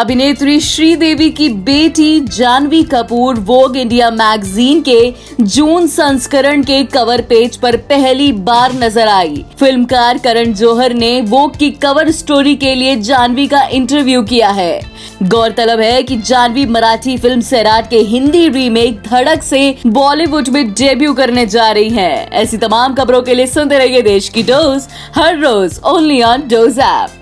अभिनेत्री श्रीदेवी की बेटी Janhvi Kapoor Vogue India magazine के जून संस्करण के कवर पेज पर पहली बार नज़र आई। फिल्मकार करण जौहर ने वोग की कवर स्टोरी के लिए जानवी का इंटरव्यू किया है। गौरतलब है कि जानवी मराठी फ़िल्म सैराट के हिंदी रीमेक धड़क से बॉलीवुड में डेब्यू करने जा रही हैं। ऐसी तमाम खबरों के लिए सुनते रहिए देश की डोज, हर रोज ओनली ऑन डोज ऐप